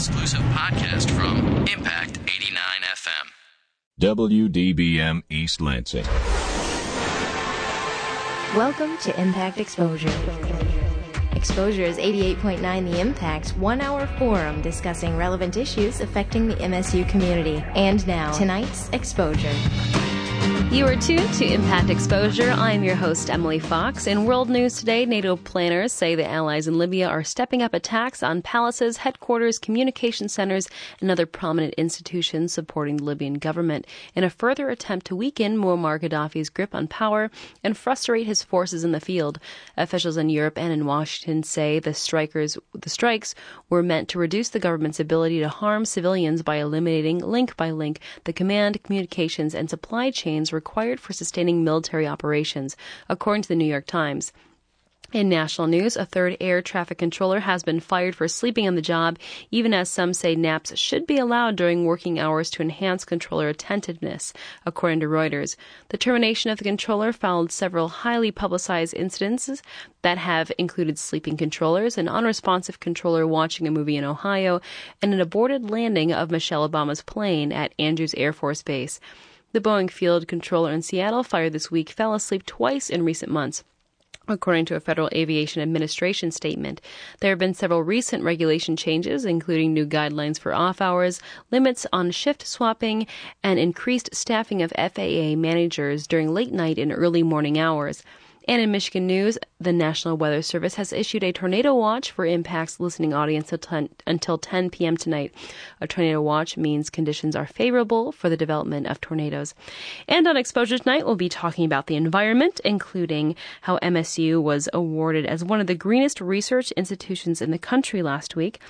exclusive podcast from Impact 89 FM. WDBM East Lansing. Welcome to Impact Exposure. Exposure is 88.9 The Impact's one hour forum discussing relevant issues affecting the MSU community. And now, tonight's Exposure. You are tuned to Impact Exposure. I'm your host, Emily Fox. In world news today, NATO planners say the allies in Libya are stepping up attacks on palaces, headquarters, communication centers, and other prominent institutions supporting the Libyan government in a further attempt to weaken Muammar Gaddafi's grip on power and frustrate his forces in the field. Officials in Europe and in Washington say the strikers, the strikes were meant to reduce the government's ability to harm civilians by eliminating link by link the command, communications, and supply chains required for sustaining military operations, according to the New York Times. In national news, a third air traffic controller has been fired for sleeping on the job, even as some say naps should be allowed during working hours to enhance controller attentiveness, according to Reuters. The termination of the controller followed several highly publicized incidents that have included sleeping controllers, an unresponsive controller watching a movie in Ohio, and an aborted landing of Michelle Obama's plane at Andrews Air Force Base. The Boeing field controller in Seattle, fired this week, fell asleep twice in recent months. According to a Federal Aviation Administration statement, there have been several recent regulation changes, including new guidelines for off hours, limits on shift swapping, and increased staffing of FAA managers during late night and early morning hours. And in Michigan news, the National Weather Service has issued a tornado watch for Impact's listening audience until 10 p.m. tonight. A tornado watch means conditions are favorable for the development of tornadoes. And on Exposure tonight, we'll be talking about the environment, including how MSU was awarded as one of the greenest research institutions in the country last week.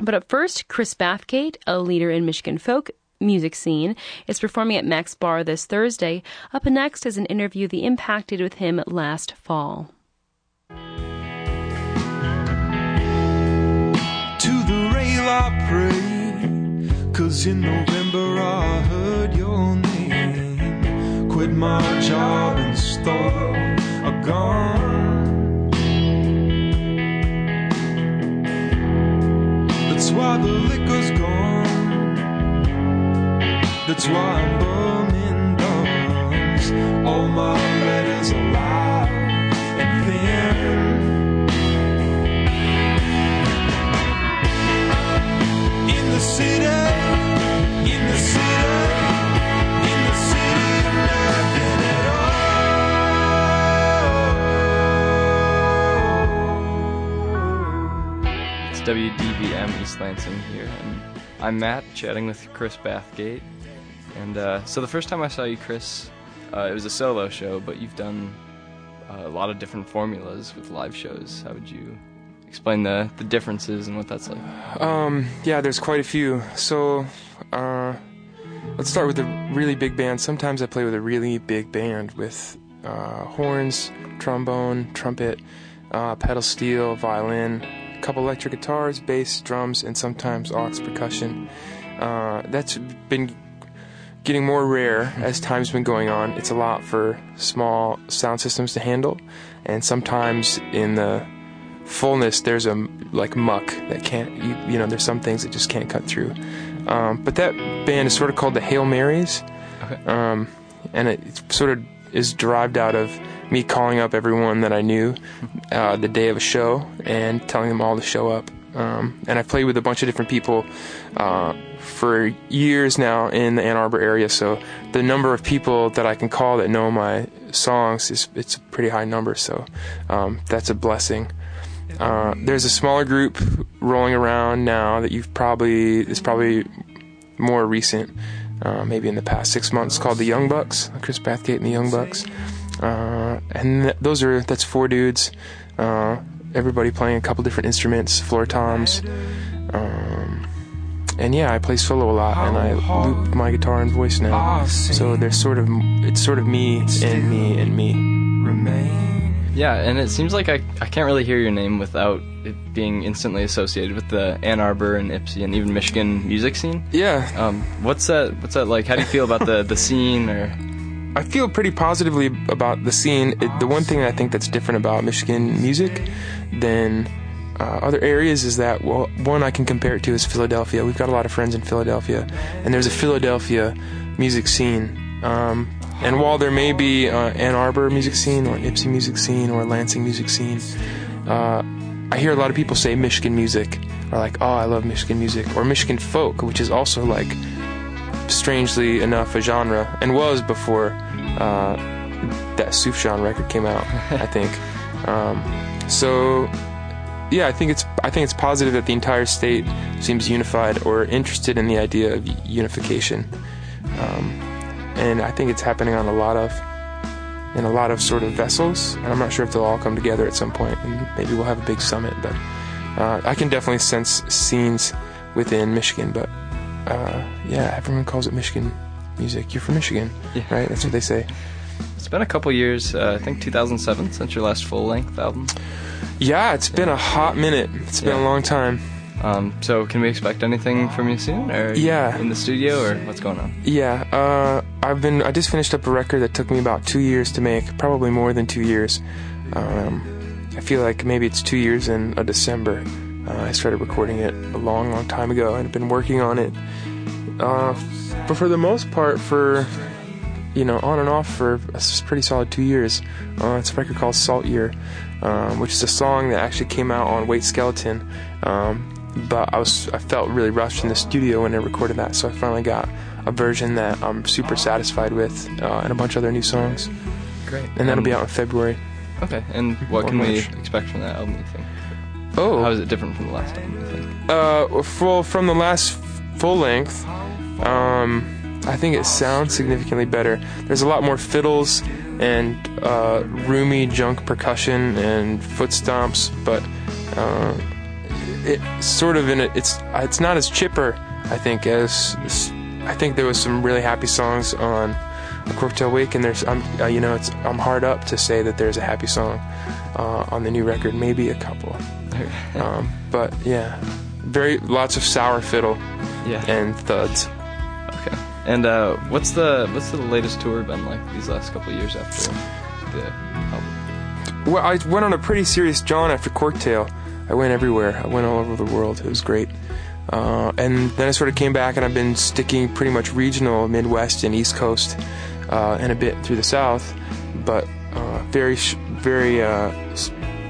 But at first, Chris Bathgate, a leader in Michigan folk music scene, is performing at Max Bar this Thursday. Up next is an interview The Impact did with him last fall. To the rail I pray, cause in November I heard your name. Quit my job and stole a gun. That's why the liquor's gone. That's why I'm bumming dumps. All my letters and thin. In the city, WDBM East Lansing here, and I'm Matt chatting with Chris Bathgate. And uh, so the first time I saw you, Chris, uh, it was a solo show, but you've done uh, a lot of different formulas with live shows. How would you explain the, the differences and what that's like? Um, yeah, there's quite a few. So, uh, let's start with a really big band. Sometimes I play with a really big band with uh, horns, trombone, trumpet, uh, pedal steel, violin, a couple electric guitars, bass, drums, and sometimes aux percussion. Uh, that's been getting more rare as time's been going on. It's a lot for small sound systems to handle, and sometimes in the fullness there's a like muck that can't you, you know there's some things that just can't cut through. Um, but that band is sort of called the Hail Marys, Okay. um, and it sort of is derived out of me calling up everyone that I knew uh, the day of a show and telling them all to show up. Um, and I've played with a bunch of different people uh, for years now in the Ann Arbor area, so the number of people that I can call that know my songs is it's a pretty high number. So um, that's a blessing. Uh, there's a smaller group rolling around now that you've probably is probably more recent, uh, maybe in the past six months, called the Young Bucks, Chris Bathgate and the Young Bucks, uh, and th- those are that's four dudes, uh, everybody playing a couple different instruments, floor toms, um, and yeah, I play solo a lot, and I loop my guitar and voice now, so there's sort of it's sort of me and me and me. remain. Yeah, and it seems like I, I can't really hear your name without it being instantly associated with the Ann Arbor and Ypsi and even Michigan music scene. Yeah, Um, what's that? What's that like? How do you feel about the, the scene? Or I feel pretty positively about the scene. It, the one thing I think that's different about Michigan music than uh, other areas is that well, one I can compare it to is Philadelphia. We've got a lot of friends in Philadelphia, and there's a Philadelphia music scene. Um, and while there may be uh, Ann Arbor music scene or Ypsi music scene or Lansing music scene, uh, I hear a lot of people say Michigan music, or like, oh, I love Michigan music, or Michigan folk, which is also like, strangely enough, a genre, and was before uh, that Sufjan record came out, I think. Um, so, yeah, I think it's I think it's positive that the entire state seems unified or interested in the idea of unification. Um, and I think it's happening on a lot of in a lot of sort of vessels. And I'm not sure if they'll all come together at some point, and maybe we'll have a big summit. But uh, I can definitely sense scenes within Michigan. But uh, yeah, everyone calls it Michigan music. You're from Michigan, Yeah. right? That's what they say. It's been a couple years, uh, I think 2007, since your last full length album. Yeah, it's been a hot minute. It's been a long time. Um, so, can we expect anything from you soon? Or Yeah. in the studio, or what's going on? Yeah, uh, I've been. I just finished up a record that took me about two years to make, probably more than two years. Um, I feel like maybe it's two years in a December. Uh, I started recording it a long, long time ago, and I've been working on it. Uh, but for the most part, for you know, on and off for a pretty solid two years. Uh, it's a record called Salt Year, um, which is a song that actually came out on Wait Skeleton. Um, but I was I felt really rushed in the studio when I recorded that, so I finally got a version that I'm super satisfied with, uh, and a bunch of other new songs. Great. And that'll Um, be out in February. Okay, and what can we expect from that album, you think? Oh, How is it different from the last album, you think? Uh, full from the last full length. Um, I think it sounds significantly better. There's a lot more fiddles and uh, roomy junk percussion and foot stomps, but uh, it sort of in it. It's it's not as chipper, I think, as I think there was some really happy songs on a Cocktail Week, and there's I'm uh, you know it's I'm hard up to say that there's a happy song uh, on the new record, maybe a couple. Um, but yeah, very lots of sour fiddle yeah. and thuds. Okay. And uh, what's the what's the latest tour been like these last couple of years after the album? Well, I went on a pretty serious jaunt after Cocktail. I went everywhere. I went all over the world. It was great. Uh, and then I sort of came back, and I've been sticking pretty much regional, Midwest and East Coast, uh, and a bit through the South, but uh, very, very uh,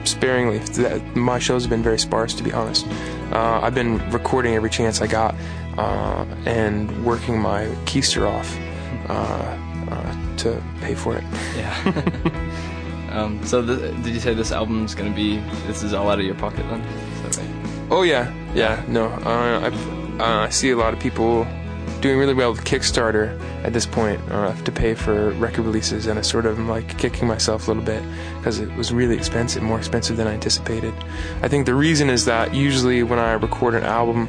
sparingly. That- My shows have been very sparse, to be honest. Uh, I've been recording every chance I got uh, and working my keister off uh, uh, to pay for it. Yeah. um, so th- did you say this album's gonna be this is all out of your pocket then? Is that right? Oh yeah, yeah. No, uh, I uh, I see a lot of people doing really well with Kickstarter at this point uh, to pay for record releases, and I sort of am like kicking myself a little bit because it was really expensive, more expensive than I anticipated. I think the reason is that usually when I record an album,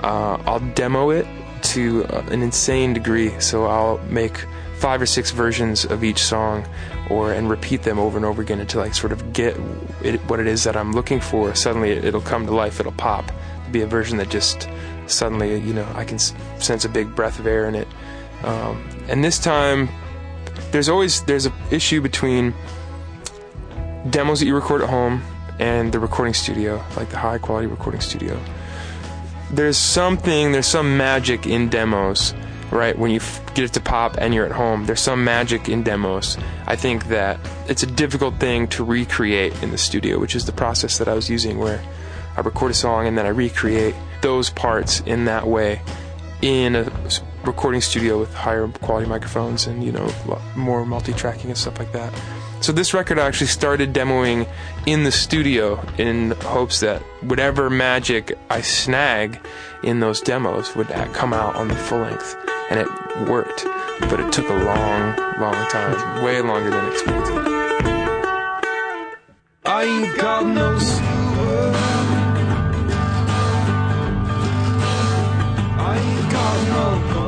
uh, I'll demo it to uh, an insane degree, so I'll make five or six versions of each song or and repeat them over and over again until I sort of get it, what it is that I'm looking for. Suddenly it, it'll come to life, it'll pop. It'll be a version that just suddenly, you know, I can sense a big breath of air in it. Um, and this time, there's always there's an issue between demos that you record at home and the recording studio, like the high quality recording studio. There's something, there's some magic in demos, right? When you get it to pop and you're at home, there's some magic in demos. I think that it's a difficult thing to recreate in the studio, which is the process that I was using where I record a song and then I recreate those parts in that way in a recording studio with higher quality microphones and you know more multi-tracking and stuff like that. So this record I actually started demoing in the studio in hopes that whatever magic I snag in those demos would uh, come out on the full length, and it worked. But it took a long, long time, way longer than expected. I ain't got no ain't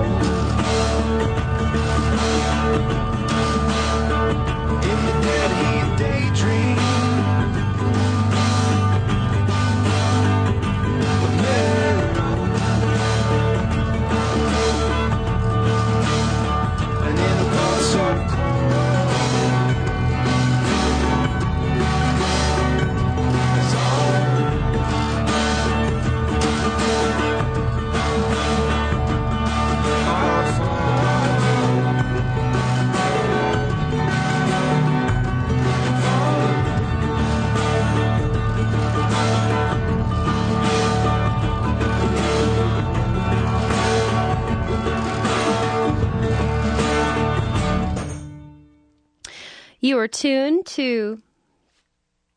You are tuned to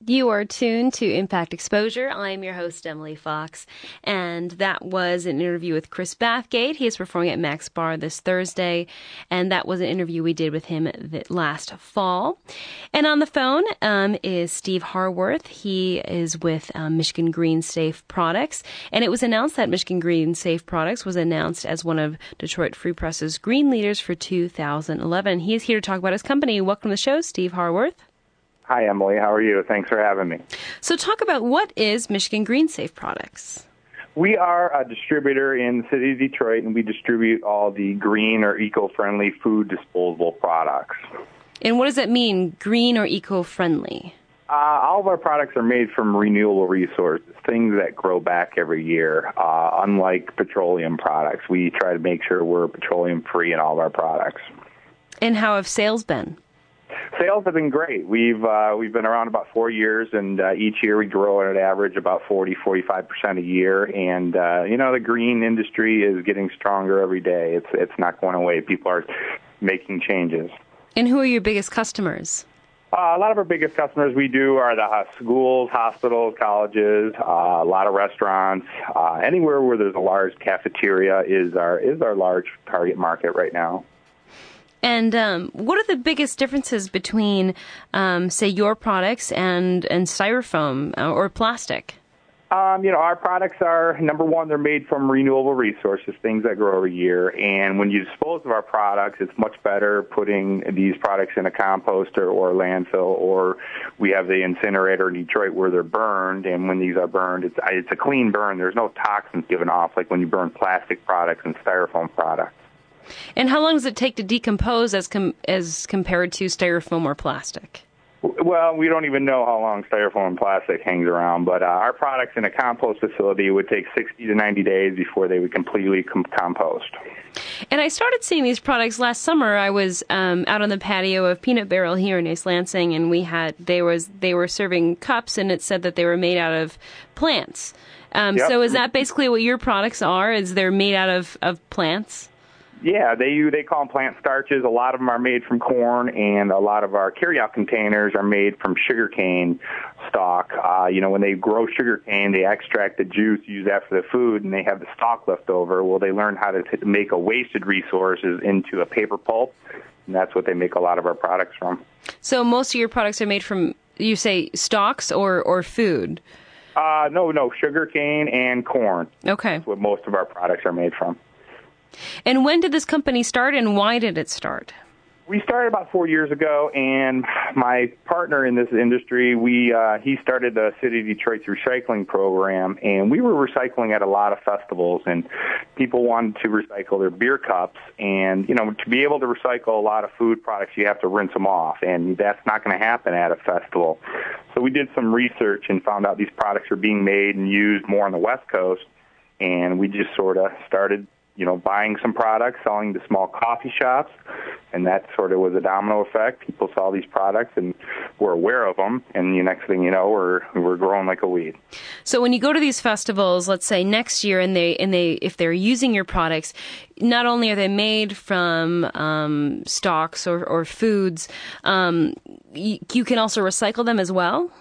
you are tuned to Impact Exposure. I'm your host, Emily Fox, and that was an interview with Chris Bathgate. He is performing at Mac's Bar this Thursday, and that was an interview we did with him last fall. And on the phone um, is Steve Harworth. He is with um, Michigan Green Safe Products, and it was announced that Michigan Green Safe Products was announced as one of Detroit Free Press's green leaders for 2011. He is here to talk about his company. Welcome to the show, Steve Harworth. Hi, Emily. How are you? Thanks for having me. So, talk about what is Michigan Green Safe Products? We are a distributor in the city of Detroit, and we distribute all the green or eco-friendly food disposable products. And what does that mean, green or eco-friendly? Uh, all of our products are made from renewable resources, things that grow back every year. Uh, unlike petroleum products, we try to make sure we're petroleum free in all of our products. And how have sales been? Sales have been great. We've uh, we've been around about four years, and uh, each year we grow at an average about 40, 45 percent a year. And uh, you know, the green industry is getting stronger every day. It's it's not going away. People are making changes. And who are your biggest customers? Uh, a lot of our biggest customers we do are the uh, schools, hospitals, colleges, uh, a lot of restaurants. Uh, anywhere where there's a large cafeteria is our is our large target market right now. And um, what are the biggest differences between, um, say, your products and and styrofoam uh, or plastic? Um, you know, our products are number one, they're made from renewable resources, things that grow every year. And when you dispose of our products, it's much better putting these products in a composter or a landfill, or we have the incinerator in Detroit where they're burned. And when these are burned, it's it's a clean burn. There's no toxins given off like when you burn plastic products and styrofoam products. And how long does it take to decompose as com- as compared to styrofoam or plastic? Well, we don't even know how long styrofoam and plastic hangs around, but uh, our products in a compost facility would take 60 to 90 days before they would completely com- compost. And I started seeing these products last summer. I was um, out on the patio of Peanut Barrel here in East Lansing, and we had they was they were serving cups, and it said that they were made out of plants. Um, Yep. So is that basically what your products are? Is they're made out of, of plants? Yeah, they they call them plant starches. A lot of them are made from corn, and a lot of our carryout containers are made from sugarcane stalk. Uh, you know, when they grow sugarcane, they extract the juice, use that for the food, and they have the stalk left over. Well, they learn how to t- make a wasted resources into a paper pulp, and that's what they make a lot of our products from. So most of your products are made from you say stalks or or food. Uh, no, no, sugarcane and corn. Okay. That's what most of our products are made from. And when did this company start, and why did it start? We started about four years ago, and my partner in this industry, we uh, he started the City of Detroit's recycling program, and we were recycling at a lot of festivals, and people wanted to recycle their beer cups, and you know to be able to recycle a lot of food products, you have to rinse them off, and that's not going to happen at a festival. So we did some research and found out these products are being made and used more on the West Coast, and we just sort of started you know, buying some products, selling to small coffee shops, and that sort of was a domino effect. People saw these products and were aware of them, and the next thing you know, we're we're growing like a weed. So when you go to these festivals, let's say next year, and they and they if they're using your products, not only are they made from um, stocks or, or foods, um, you, you can also recycle them as well.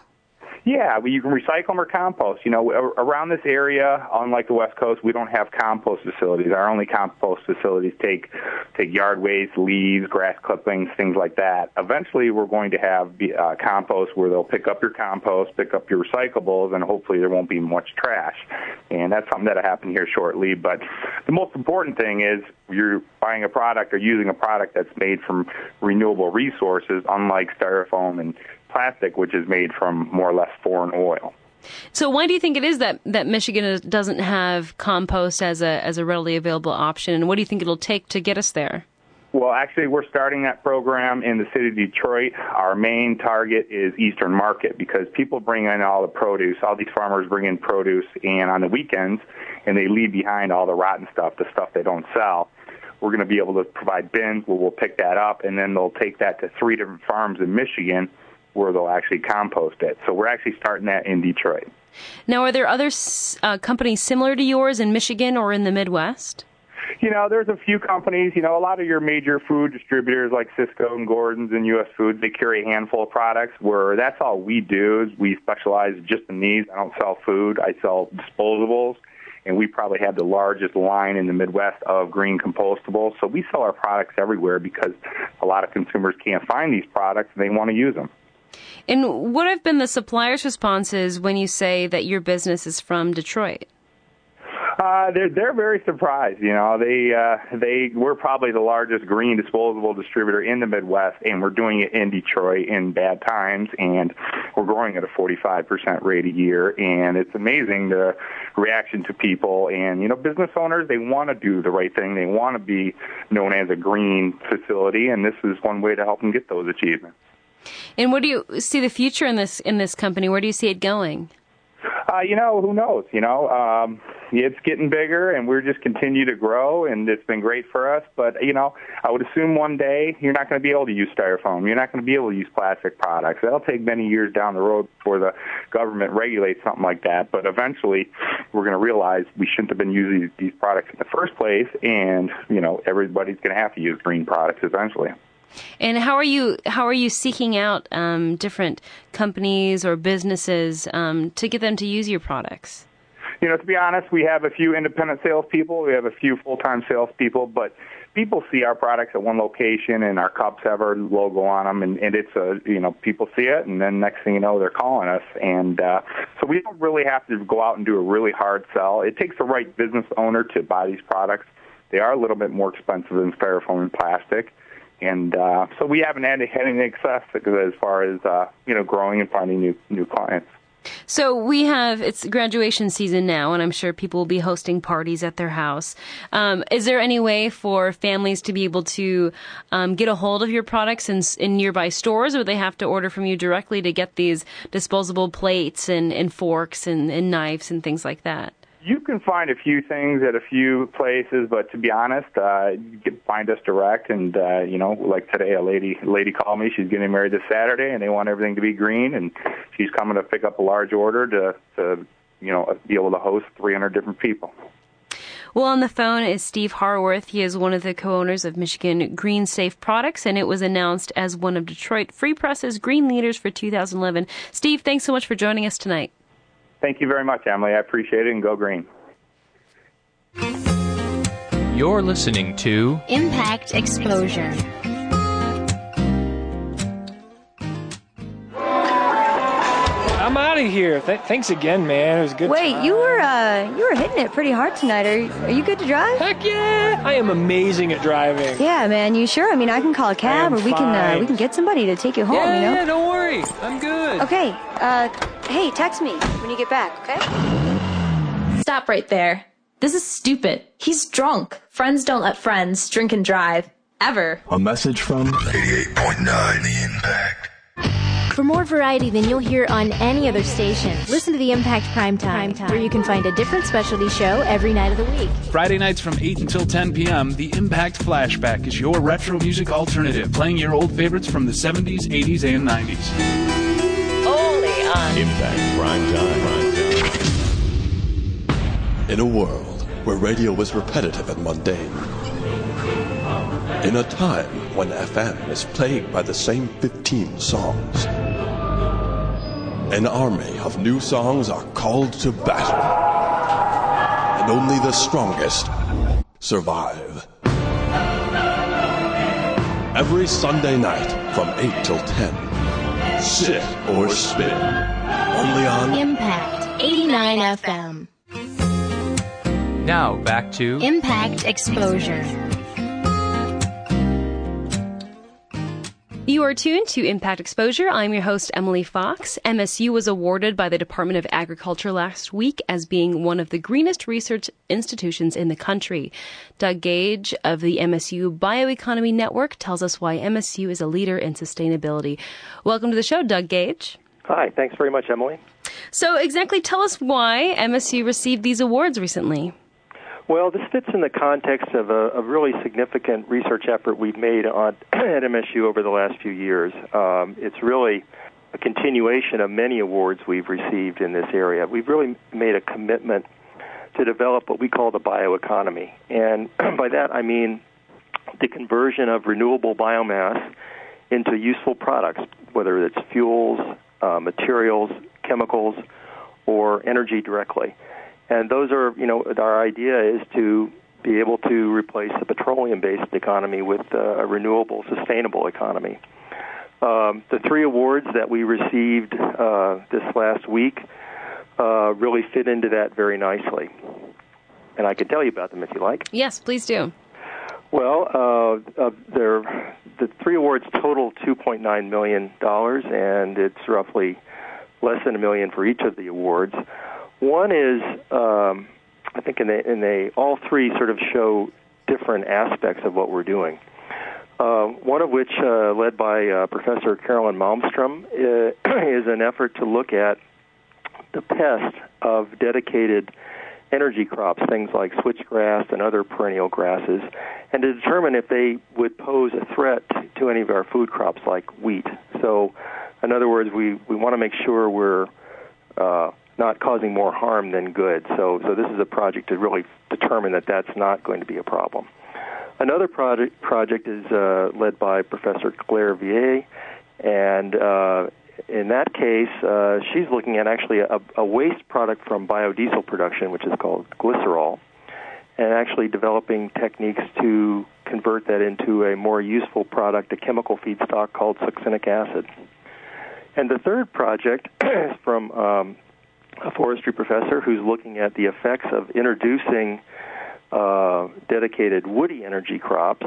Yeah, well, you can recycle them or compost. You know, around this area, unlike the West Coast, we don't have compost facilities. Our only compost facilities take take yard waste, leaves, grass clippings, things like that. Eventually, we're going to have uh, compost where they'll pick up your compost, pick up your recyclables, and hopefully there won't be much trash. And that's something that'll happen here shortly. But the most important thing is you're buying a product or using a product that's made from renewable resources, unlike styrofoam and plastic, which is made from more or less foreign oil. So why do you think it is that that Michigan doesn't have compost as a as a readily available option, and what do you think it'll take to get us there? Well, actually, we're starting that program in the city of Detroit. Our main target is Eastern Market because people bring in all the produce. All these farmers bring in produce, and on the weekends, and they leave behind all the rotten stuff, the stuff they don't sell. We're going to be able to provide bins where we'll pick that up, and then they'll take that to three different farms in Michigan where they'll actually compost it. So we're actually starting that in Detroit. Now, are there other uh, companies similar to yours in Michigan or in the Midwest? You know, there's a few companies, you know, a lot of your major food distributors like Sysco and Gordon's and US Foods, they carry a handful of products where that's all we do is we specialize just in these. I don't sell food, I sell disposables and we probably have the largest line in the Midwest of green compostables. So we sell our products everywhere because a lot of consumers can't find these products and they want to use them. And what have been the suppliers' responses when you say that your business is from Detroit? Uh, they're they're very surprised. You know, they uh, they we're probably the largest green disposable distributor in the Midwest, and we're doing it in Detroit in bad times, and we're growing at a 45% rate a year, and it's amazing the reaction to people. And you know, business owners they want to do the right thing, they want to be known as a green facility, and this is one way to help them get those achievements. And what do you see the future in this in this company? Where do you see it going? Uh, you know, who knows? You know, um, it's getting bigger, and we're just continue to grow, and it's been great for us. But you know, I would assume one day you're not going to be able to use styrofoam. You're not going to be able to use plastic products. That'll take many years down the road before the government regulates something like that. But eventually, we're going to realize we shouldn't have been using these products in the first place, and you know, everybody's going to have to use green products eventually. And how are you how are you seeking out um, different companies or businesses um, to get them to use your products? You know, to be honest, we have a few independent salespeople. We have a few full-time salespeople, but people see our products at one location, and our cups have our logo on them, and, and it's a you know people see it, and then next thing you know, they're calling us, and uh, so we don't really have to go out and do a really hard sell. It takes the right business owner to buy these products. They are a little bit more expensive than styrofoam and plastic and uh, so we haven't had any success as far as uh, you know growing and finding new new clients. So we have it's graduation season now, and I'm sure people will be hosting parties at their house. Um, is there any way for families to be able to um, get a hold of your products in, in nearby stores, or they have to order from you directly to get these disposable plates and, and forks and, and knives and things like that? You can find a few things at a few places, but to be honest, uh, you can find us direct. And uh, you know, like today, a lady lady called me. She's getting married this Saturday, and they want everything to be green. And she's coming to pick up a large order to to you know be able to host 300 different people. Well, on the phone is Steve Harworth. He is one of the co-owners of Michigan Green Safe Products, and it was announced as one of Detroit Free Press's Green Leaders for 2011. Steve, thanks so much for joining us tonight. Thank you very much, Emily. I appreciate it, and go green. You're listening to Impact Exposure. I'm out of here. Th- thanks again, man. It was a good. Wait, time. you were uh, you were hitting it pretty hard tonight. Are are you good to drive? Heck yeah! I am amazing at driving. Yeah, man. You sure? I mean, I can call a cab, or am we can uh, we can get somebody to take you home. yeah, you know. yeah, don't worry. I'm good. Okay. Uh, hey, text me when you get back. Okay. Stop right there. This is stupid. He's drunk. Friends don't let friends drink and drive. Ever. A message from 88.9 The Impact. For more variety than you'll hear on any other station, listen to the Impact Prime Time, where you can find a different specialty show every night of the week. Friday nights from 8 until 10 p.m., the Impact Flashback is your retro music alternative, playing your old favorites from the 70s, 80s, and 90s. Only Impact Prime Time. In a world where radio is repetitive and mundane, in a time when FM is plagued by the same 15 songs, an army of new songs are called to battle, and only the strongest survive. Every Sunday night from 8 till 10, sit or spin, only on Impact 89 FM. Now back to Impact Exposure. You are tuned to Impact Exposure. I'm your host, Emily Fox. MSU was awarded by the Department of Agriculture last week as being one of the greenest research institutions in the country. Doug Gage of the MSU Bioeconomy Network tells us why MSU is a leader in sustainability. Welcome to the show, Doug Gage. Hi, thanks very much, Emily. So, exactly tell us why MSU received these awards recently. Well, this fits in the context of a, a really significant research effort we've made on, at MSU over the last few years. Um, it's really a continuation of many awards we've received in this area. We've really made a commitment to develop what we call the bioeconomy. And by that I mean the conversion of renewable biomass into useful products, whether it's fuels, uh, materials, chemicals, or energy directly. And those are, you know, our idea is to be able to replace the petroleum-based economy with uh, a renewable, sustainable economy. Um, the three awards that we received uh, this last week uh, really fit into that very nicely. And I can tell you about them if you like. Yes, please do. Well, uh, uh, the three awards total $2.9 million, and it's roughly less than a million for each of the awards. One is, um, I think, in they all three sort of show different aspects of what we're doing. Uh, one of which, uh, led by uh, Professor Carolyn Malmstrom, uh, is an effort to look at the pest of dedicated energy crops, things like switchgrass and other perennial grasses, and to determine if they would pose a threat to any of our food crops like wheat. So, in other words, we, we want to make sure we're uh, not causing more harm than good. So, so this is a project to really determine that that's not going to be a problem. Another project project is uh, led by Professor Claire Vieille, and uh, in that case, uh, she's looking at actually a, a waste product from biodiesel production, which is called glycerol, and actually developing techniques to convert that into a more useful product, a chemical feedstock called succinic acid. And the third project is from um, a forestry professor who's looking at the effects of introducing uh, dedicated woody energy crops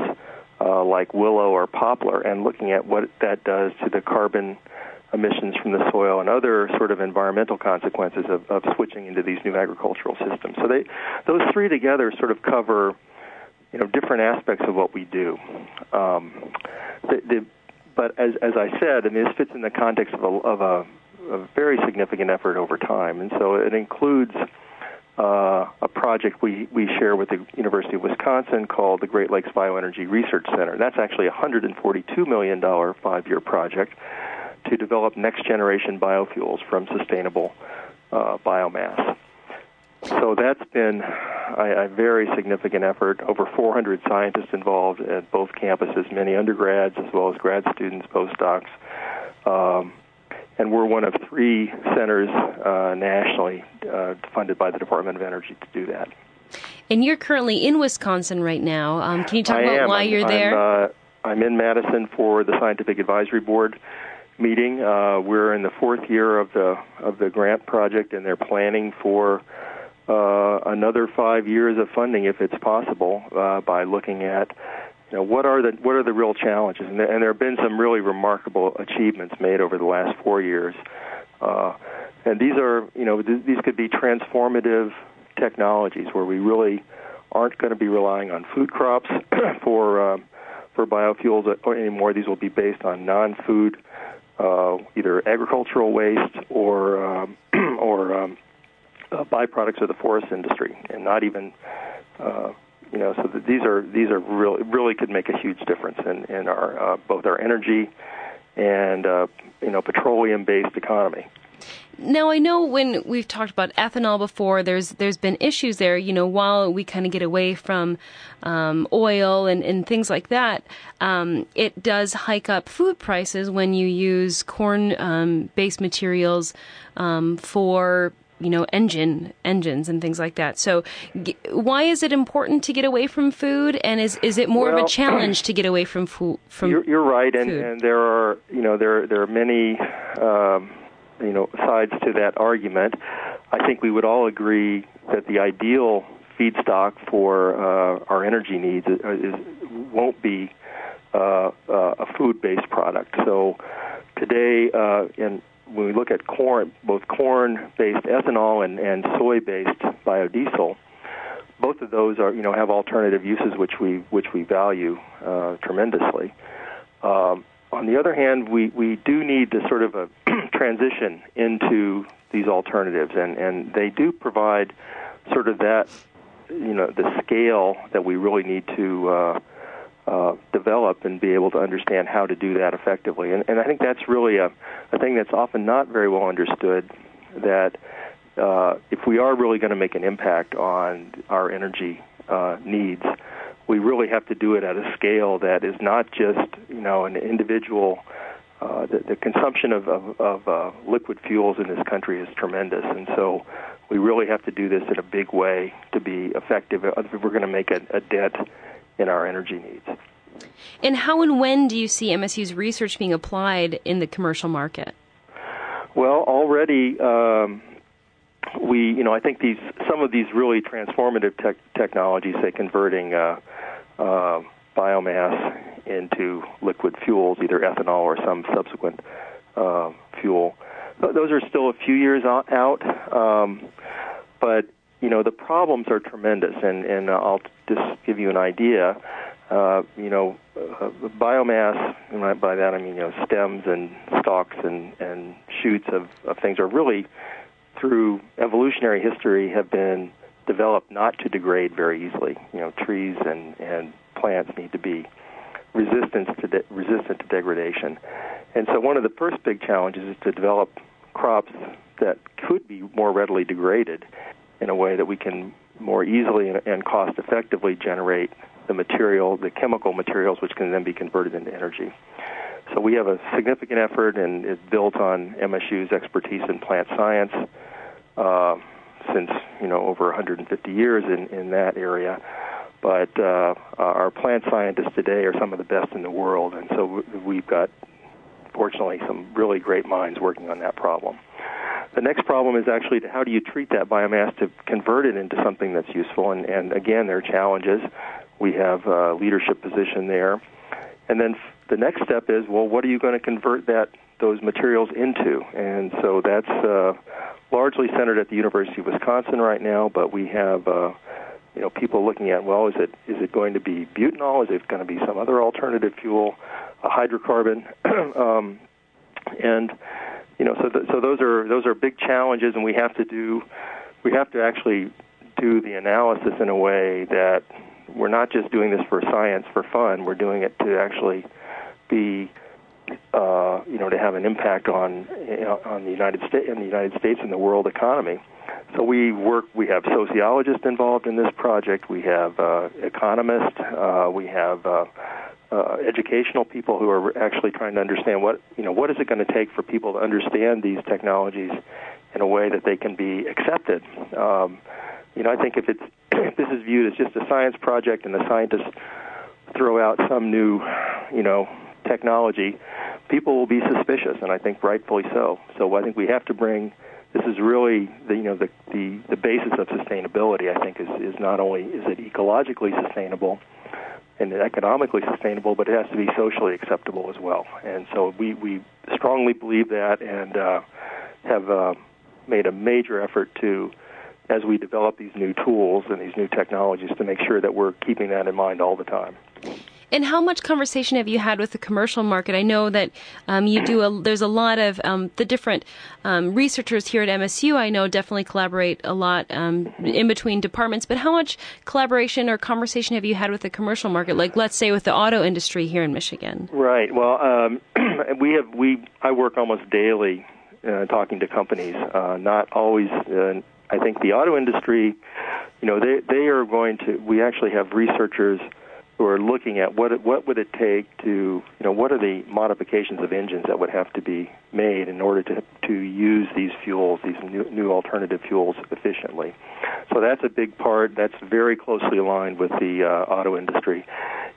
uh, like willow or poplar and looking at what that does to the carbon emissions from the soil and other sort of environmental consequences of, of switching into these new agricultural systems. So they, those three together sort of cover, you know, different aspects of what we do. Um, the, the, but as, as I said, I mean, this fits in the context of a, of a, a very significant effort over time, and so it includes uh, a project we, we share with the University of Wisconsin called the Great Lakes Bioenergy Research Center. That's actually a $142 million five year project to develop next generation biofuels from sustainable uh, biomass. So that's been a, a, very significant effort. Over 400 scientists involved at both campuses, many undergrads as well as grad students, postdocs. Um, and we're one of three centers uh, nationally uh, funded by the Department of Energy to do that. And you're currently in Wisconsin right now. Um, can you talk I about am. why I'm, you're there? I'm, uh, I'm in Madison for the Scientific Advisory Board meeting. Uh, we're in the fourth year of the of the grant project, and they're planning for uh, another five years of funding, if it's possible, uh, by looking at know what are the what are the real challenges, and and there have been some really remarkable achievements made over the last four years. Uh, and these are, you know, th- these could be transformative technologies where we really aren't going to be relying on food crops for uh, for biofuels anymore. These will be based on non-food uh, either agricultural waste or um, or um, uh, byproducts of the forest industry, and not even uh, you know. So these are these are really really could make a huge difference in in our uh, both our energy and uh, you know petroleum based economy. Now I know when we've talked about ethanol before, there's there's been issues there. You know, while we kind of get away from um, oil and, and things like that, um, it does hike up food prices when you use corn um, based materials um, for you know engine engines and things like that. So, g- why is it important to get away from food? And is is it more well, of a challenge to get away from food? From you're, you're right, and, food? and there are you know there there are many. Um, you know sides to that argument. I think we would all agree that the ideal feedstock for uh, our energy needs is, is won't be uh, uh, a food-based product. So today, uh, in when we look at corn, both corn-based ethanol and, and soy-based biodiesel, both of those are you know have alternative uses which we which we value uh, tremendously. Um, on the other hand, we, we do need to sort of a transition into these alternatives, and, and they do provide sort of that, you know, the scale that we really need to uh, uh, develop and be able to understand how to do that effectively. And, and I think that's really a, a thing that's often not very well understood, that uh, if we are really going to make an impact on our energy uh, needs, we really have to do it at a scale that is not just you know an individual. Uh, the, the consumption of, of, of uh, liquid fuels in this country is tremendous, and so we really have to do this in a big way to be effective if we're going to make a, a dent in our energy needs. And how and when do you see MSU's research being applied in the commercial market? Well, already um, we, you know, I think these some of these really transformative tech technologies, say converting uh, uh, biomass into liquid fuels, either ethanol or some subsequent uh, fuel. Those are still a few years out, um, but you know the problems are tremendous, and and I'll just give you an idea. Uh, you know, uh, biomass, and by that I mean, you know, stems and stalks and, and shoots of, of things are really, through evolutionary history, have been developed not to degrade very easily. You know, trees and, and plants need to be resistant to de- resistant to degradation. And so one of the first big challenges is to develop crops that could be more readily degraded in a way that we can more easily and cost effectively generate the material, the chemical materials, which can then be converted into energy. So we have a significant effort, and it's built on MSU's expertise in plant science uh, since you know over 150 years in in that area. But uh, our plant scientists today are some of the best in the world, and so we've got, fortunately, some really great minds working on that problem. The next problem is actually how do you treat that biomass to convert it into something that's useful, and, and again, there are challenges. We have a leadership position there. And then the next step is, well, what are you going to convert that those materials into? And so that's uh, largely centered at the University of Wisconsin right now, but we have uh, you know people looking at, well, is it is it going to be butanol? Is it going to be some other alternative fuel, a hydrocarbon? um, and you know, so th- so those are those are big challenges, and we have to do we have to actually do the analysis in a way that we're not just doing this for science for fun. We're doing it to actually be, uh, you know, to have an impact on know, on the United States, in the United States and the world economy. So we work. We have sociologists involved in this project. We have uh, economists. Uh, we have uh, educational people who are actually trying to understand what you know what is it going to take for people to understand these technologies in a way that they can be accepted. Um, you know, I think if it's if this is viewed as just a science project and the scientists throw out some new, you know, technology, people will be suspicious, and I think rightfully so. So I think we have to bring. This is really the you know the the, the basis of sustainability. I think is is not only is it ecologically sustainable and economically sustainable, but it has to be socially acceptable as well. And so we we strongly believe that, and uh, have uh, made a major effort to as we develop these new tools and these new technologies to make sure that we're keeping that in mind all the time. And how much conversation have you had with the commercial market? I know that um, you do. A, there's a lot of um, the different um, researchers here at MSU. I know definitely collaborate a lot um, in between departments. But how much collaboration or conversation have you had with the commercial market? Like, let's say, with the auto industry here in Michigan. Right. Well, um, we have we. I work almost daily uh, talking to companies. Uh, not always uh, I think the auto industry, you know, they they are going to. We actually have researchers who are looking at what what would it take to, you know, what are the modifications of engines that would have to be made in order to to use these fuels, these new, new alternative fuels efficiently. So that's a big part. That's very closely aligned with the uh, auto industry.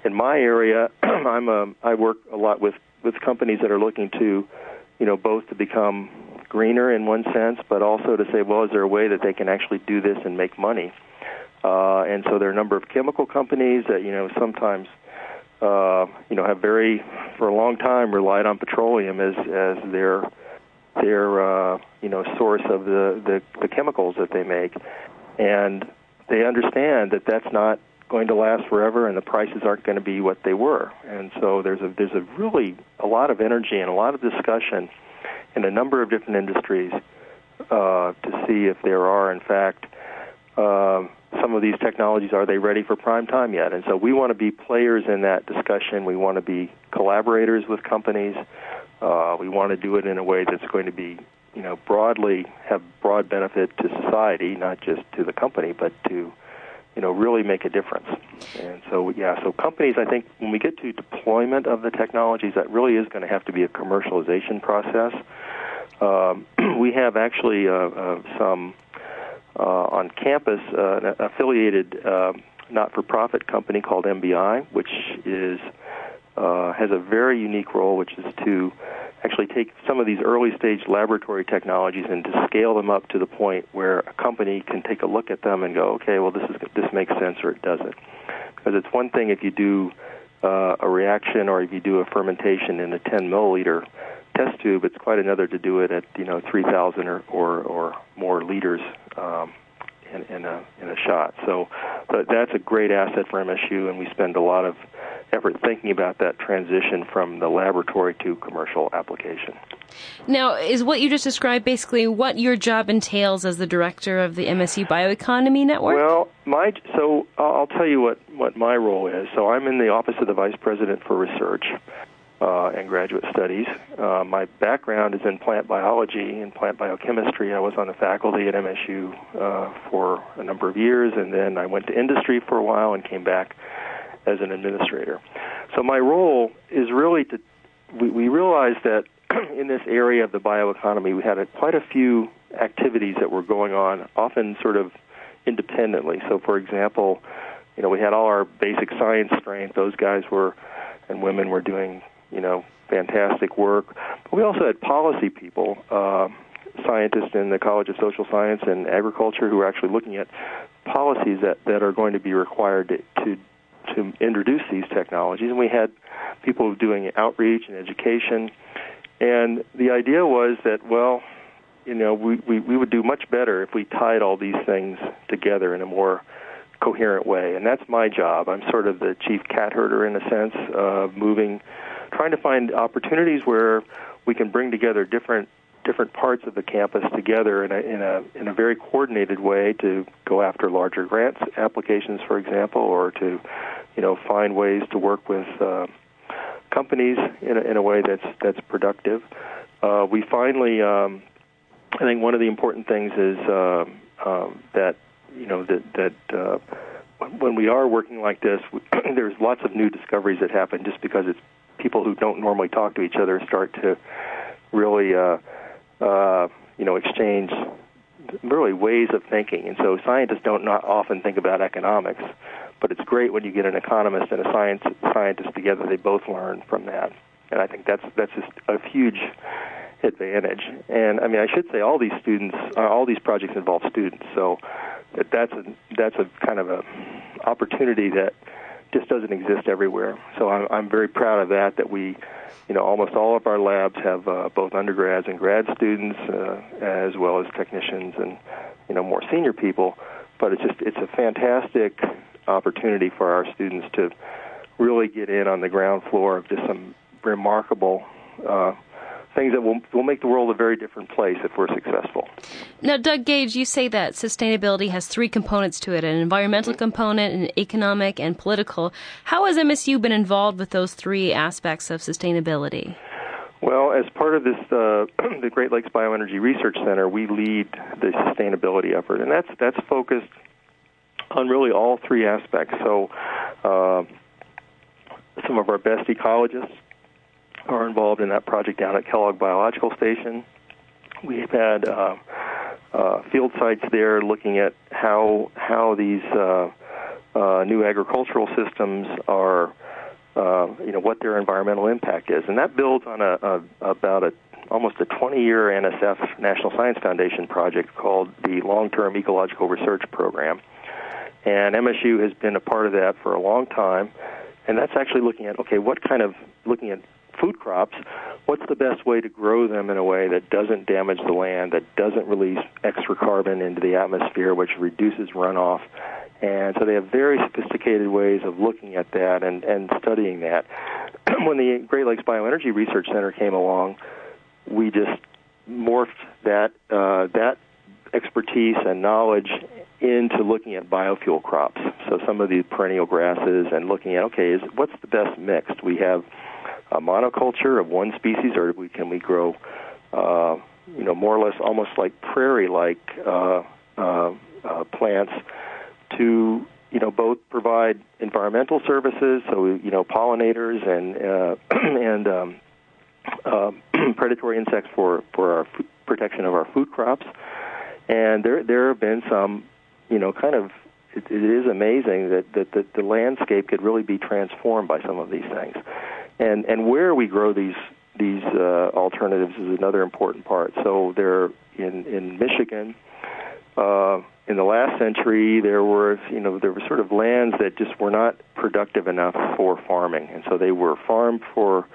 In my area, I'm a, I work a lot with with companies that are looking to, you know, both to become greener in one sense, but also to say, well, is there a way that they can actually do this and make money? Uh, and so there are a number of chemical companies that you know sometimes uh, you know have very for a long time relied on petroleum as as their their uh, you know source of the, the the chemicals that they make, and they understand that that's not going to last forever and the prices aren't going to be what they were. And so there's a there's a really a lot of energy and a lot of discussion in a number of different industries uh, to see if there are, in fact, uh, some of these technologies are they ready for prime time yet? And so we want to be players in that discussion. We want to be collaborators with companies. Uh, we want to do it in a way that's going to be, you know broadly have broad benefit to society, not just to the company, but to you know really make a difference. And so yeah, so companies, I think when we get to deployment of the technologies, that really is going to have to be a commercialization process. Um, we have actually uh, uh, some on campus uh, an affiliated uh, not-for-profit company called MBI, which is uh, has a very unique role, which is to actually take some of these early stage laboratory technologies and to scale them up to the point where a company can take a look at them and go, okay, well this is this makes sense or it doesn't. Because it's one thing if you do uh, a reaction or if you do a fermentation in a 10 milliliter test tube, it's quite another to do it at you know 3,000 or, or or more liters. Um, in, in a in a shot. So that's a great asset for MSU, and we spend a lot of effort thinking about that transition from the laboratory to commercial application. Now, is what you just described basically what your job entails as the director of the MSU Bioeconomy Network? Well, my so I'll tell you what what my role is. So I'm in the office of the vice president for research uh, and graduate studies. Uh, my background is in plant biology and plant biochemistry. I was on the faculty at MSU uh, for a number of years, and then I went to industry for a while and came back as an administrator. So my role is really to we, we realized that in this area of the bioeconomy, we had a, quite a few activities that were going on, often sort of independently. So, for example, you know, we had all our basic science strength; those guys were and women were doing you know, fantastic work. But we also had policy people, uh, scientists in the College of Social Science and Agriculture who are actually looking at policies that, that are going to be required to, to to introduce these technologies. And we had people doing outreach and education. And the idea was that, well, you know, we, we, we would do much better if we tied all these things together in a more coherent way. And that's my job. I'm sort of the chief cat herder in a sense, of moving trying to find opportunities where we can bring together different different parts of the campus together in a in a in a very coordinated way to go after larger grants applications, for example, or to you know find ways to work with uh, companies in a, in a way that's that's productive. Uh, we finally, um, I think, one of the important things is uh, that you know that that. Uh, when we are working like this, there's lots of new discoveries that happen just because it's people who don't normally talk to each other start to really, uh, uh, you know, exchange really ways of thinking. And so scientists don't not often think about economics, but it's great when you get an economist and a science scientist together. They both learn from that, and I think that's that's just a huge advantage. And I mean, I should say all these students, uh, all these projects involve students, so that that's a that's a kind of a opportunity that just doesn't exist everywhere. So I'm, I'm very proud of that. That we, you know, almost all of our labs have uh, both undergrads and grad students, uh, as well as technicians and you know more senior people. But it's just it's a fantastic opportunity for our students to really get in on the ground floor of just some remarkable uh, things that will will make the world a very different place if we're successful. Now, Doug Gage, you say that sustainability has three components to it: an environmental component, an economic, and political. How has MSU been involved with those three aspects of sustainability? Well, as part of this, uh, the Great Lakes Bioenergy Research Center, we lead the sustainability effort, and that's that's focused on really all three aspects. So, uh, some of our best ecologists are involved in that project down at Kellogg Biological Station. We've had uh, uh, field sites there looking at how how these uh, uh, new agricultural systems are, uh, you know, what their environmental impact is, and that builds on a, a about a almost a 20-year NSF National Science Foundation project called the Long-Term Ecological Research Program, and MSU has been a part of that for a long time, and that's actually looking at okay, what kind of looking at food crops, what's the best way to grow them in a way that doesn't damage the land, that doesn't release extra carbon into the atmosphere, which reduces runoff. And so they have very sophisticated ways of looking at that and, and studying that. when the Great Lakes Bioenergy Research Center came along, we just morphed that uh, that expertise and knowledge into looking at biofuel crops. So some of the perennial grasses and looking at okay, is what's the best mix? We have a monoculture of one species, or we, can we grow uh, you know, more or less almost like prairie-like uh, uh, uh, plants to you know both provide environmental services, so you know pollinators and uh, and um, uh, predatory insects for for our food, protection of our food crops. And there there have been some, you know, kind of it, it is amazing that, that that the landscape could really be transformed by some of these things. And and where we grow these these uh, alternatives is another important part. So they're in in Michigan. Uh, in the last century, there were you know there were sort of lands that just were not productive enough for farming, and so they were farmed for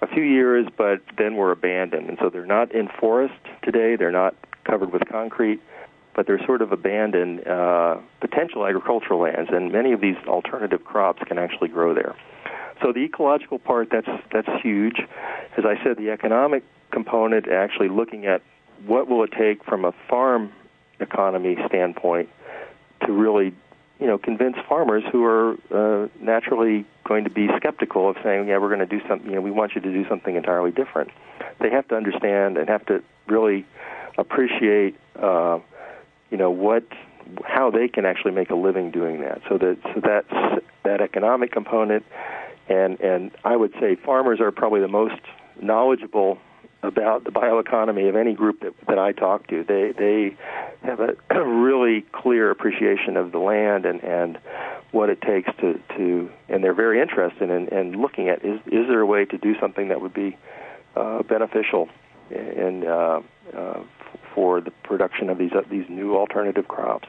a few years, but then were abandoned. And so they're not in forest today. They're not covered with concrete, but they're sort of abandoned uh, potential agricultural lands, and many of these alternative crops can actually grow there. So the ecological part that's that's huge. As I said, the economic component actually looking at what will it take from a farm economy standpoint to really you know convince farmers who are uh, naturally going to be skeptical of saying yeah we're going to do something you know we want you to do something entirely different they have to understand and have to really appreciate uh, you know what how they can actually make a living doing that so that so that's that economic component and and I would say farmers are probably the most knowledgeable about the bioeconomy of any group that, that I talk to. They they have a, a really clear appreciation of the land and and what it takes to to and they're very interested in, in looking at is is there a way to do something that would be uh, beneficial in uh, uh, for the production of these uh, these new alternative crops.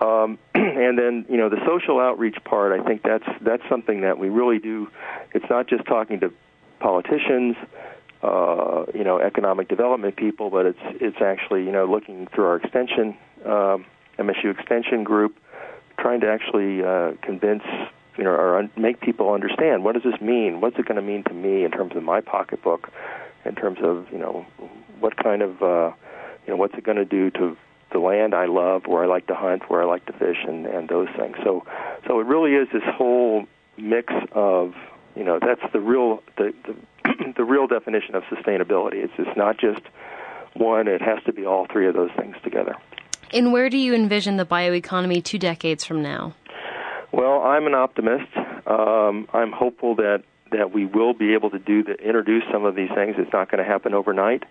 Um, and then you know the social outreach part. I think that's that's something that we really do. It's not just talking to politicians uh, you know economic development people, but it's it's actually you know looking through our extension um, MSU extension group, trying to actually uh, convince you know or un- make people understand what does this mean? What's it going to mean to me in terms of my pocketbook, in terms of you know what kind of uh, you know what's it going to do to the land I love, where I like to hunt, where I like to fish, and and those things. So so it really is this whole mix of you know that's the real the, the the real definition of sustainability. It's it's not just one; it has to be all three of those things together. And where do you envision the bioeconomy two decades from now? Well, I'm an optimist. Um, I'm hopeful that that we will be able to do the introduce some of these things. It's not going to happen overnight.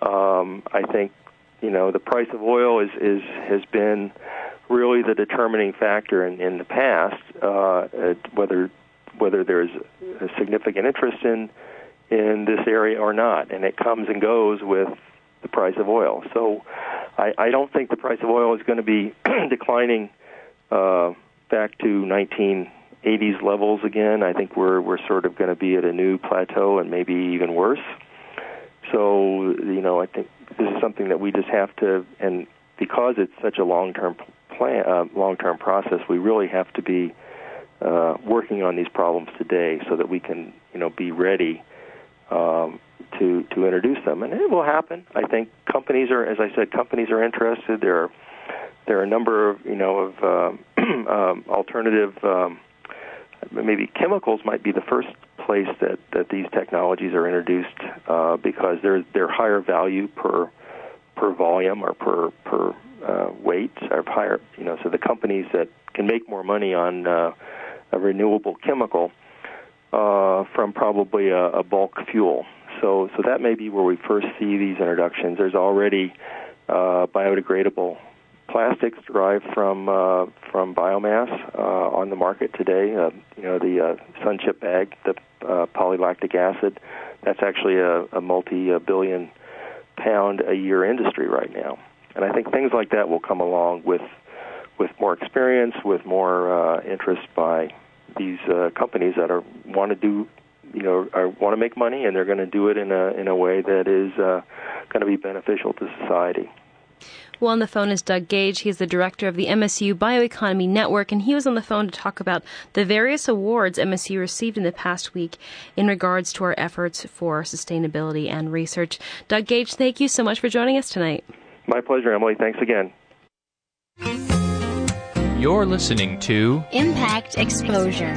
Um, I think you know the price of oil is is has been really the determining factor in, in the past, uh, whether whether there's a significant interest in in this area or not, and it comes and goes with the price of oil. So I, I don't think the price of oil is going to be declining uh, back to 1980s levels again. I think we're we're sort of going to be at a new plateau and maybe even worse. So you know, I think this is something that we just have to, and because it's such a long-term plan, uh, long-term process, we really have to be uh, working on these problems today so that we can, you know, be ready um, to to introduce them, and it will happen. I think companies are, as I said, companies are interested. There are there are a number of you know of uh, um, alternative. Um, maybe chemicals might be the first place that, that these technologies are introduced uh, because they're they're higher value per per volume or per per uh, weight or higher. You know, so the companies that can make more money on uh, a renewable chemical uh, from probably a, a bulk fuel. So, so that may be where we first see these introductions. There's already uh, biodegradable plastics derived from uh, from biomass uh, on the market today. Uh, you know, the uh, SunChip bag, the uh, polylactic acid. That's actually a, a multi-billion pound a year industry right now. And I think things like that will come along with with more experience, with more uh, interest by these uh, companies that are want to do you know are, want to make money and they're going to do it in a in a way that is uh, going to be beneficial to society. Well, on the phone is Doug Gage. He's the director of the MSU Bioeconomy Network, and he was on the phone to talk about the various awards MSU received in the past week in regards to our efforts for sustainability and research. Doug Gage, thank you so much for joining us tonight. My pleasure, Emily. Thanks again. You're listening to Impact Exposure.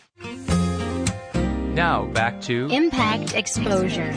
Now back to Impact Exposure.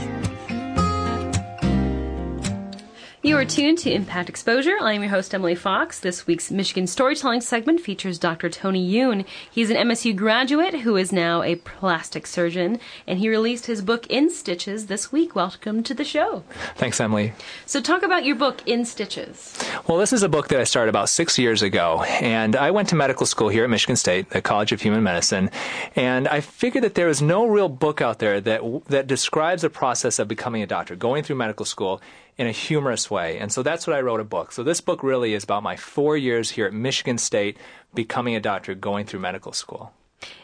You are tuned to Impact Exposure. I am your host, Emily Fox. This week's Michigan Storytelling segment features Dr. Tony Yoon. He's an MSU graduate who is now a plastic surgeon, and he released his book, In Stitches, this week. Welcome to the show. Thanks, Emily. So, talk about your book, In Stitches. Well, this is a book that I started about six years ago, and I went to medical school here at Michigan State, the College of Human Medicine, and I figured that there was no real book out there that that describes the process of becoming a doctor, going through medical school in a humorous way. And so that's what I wrote a book. So this book really is about my four years here at Michigan State, becoming a doctor, going through medical school.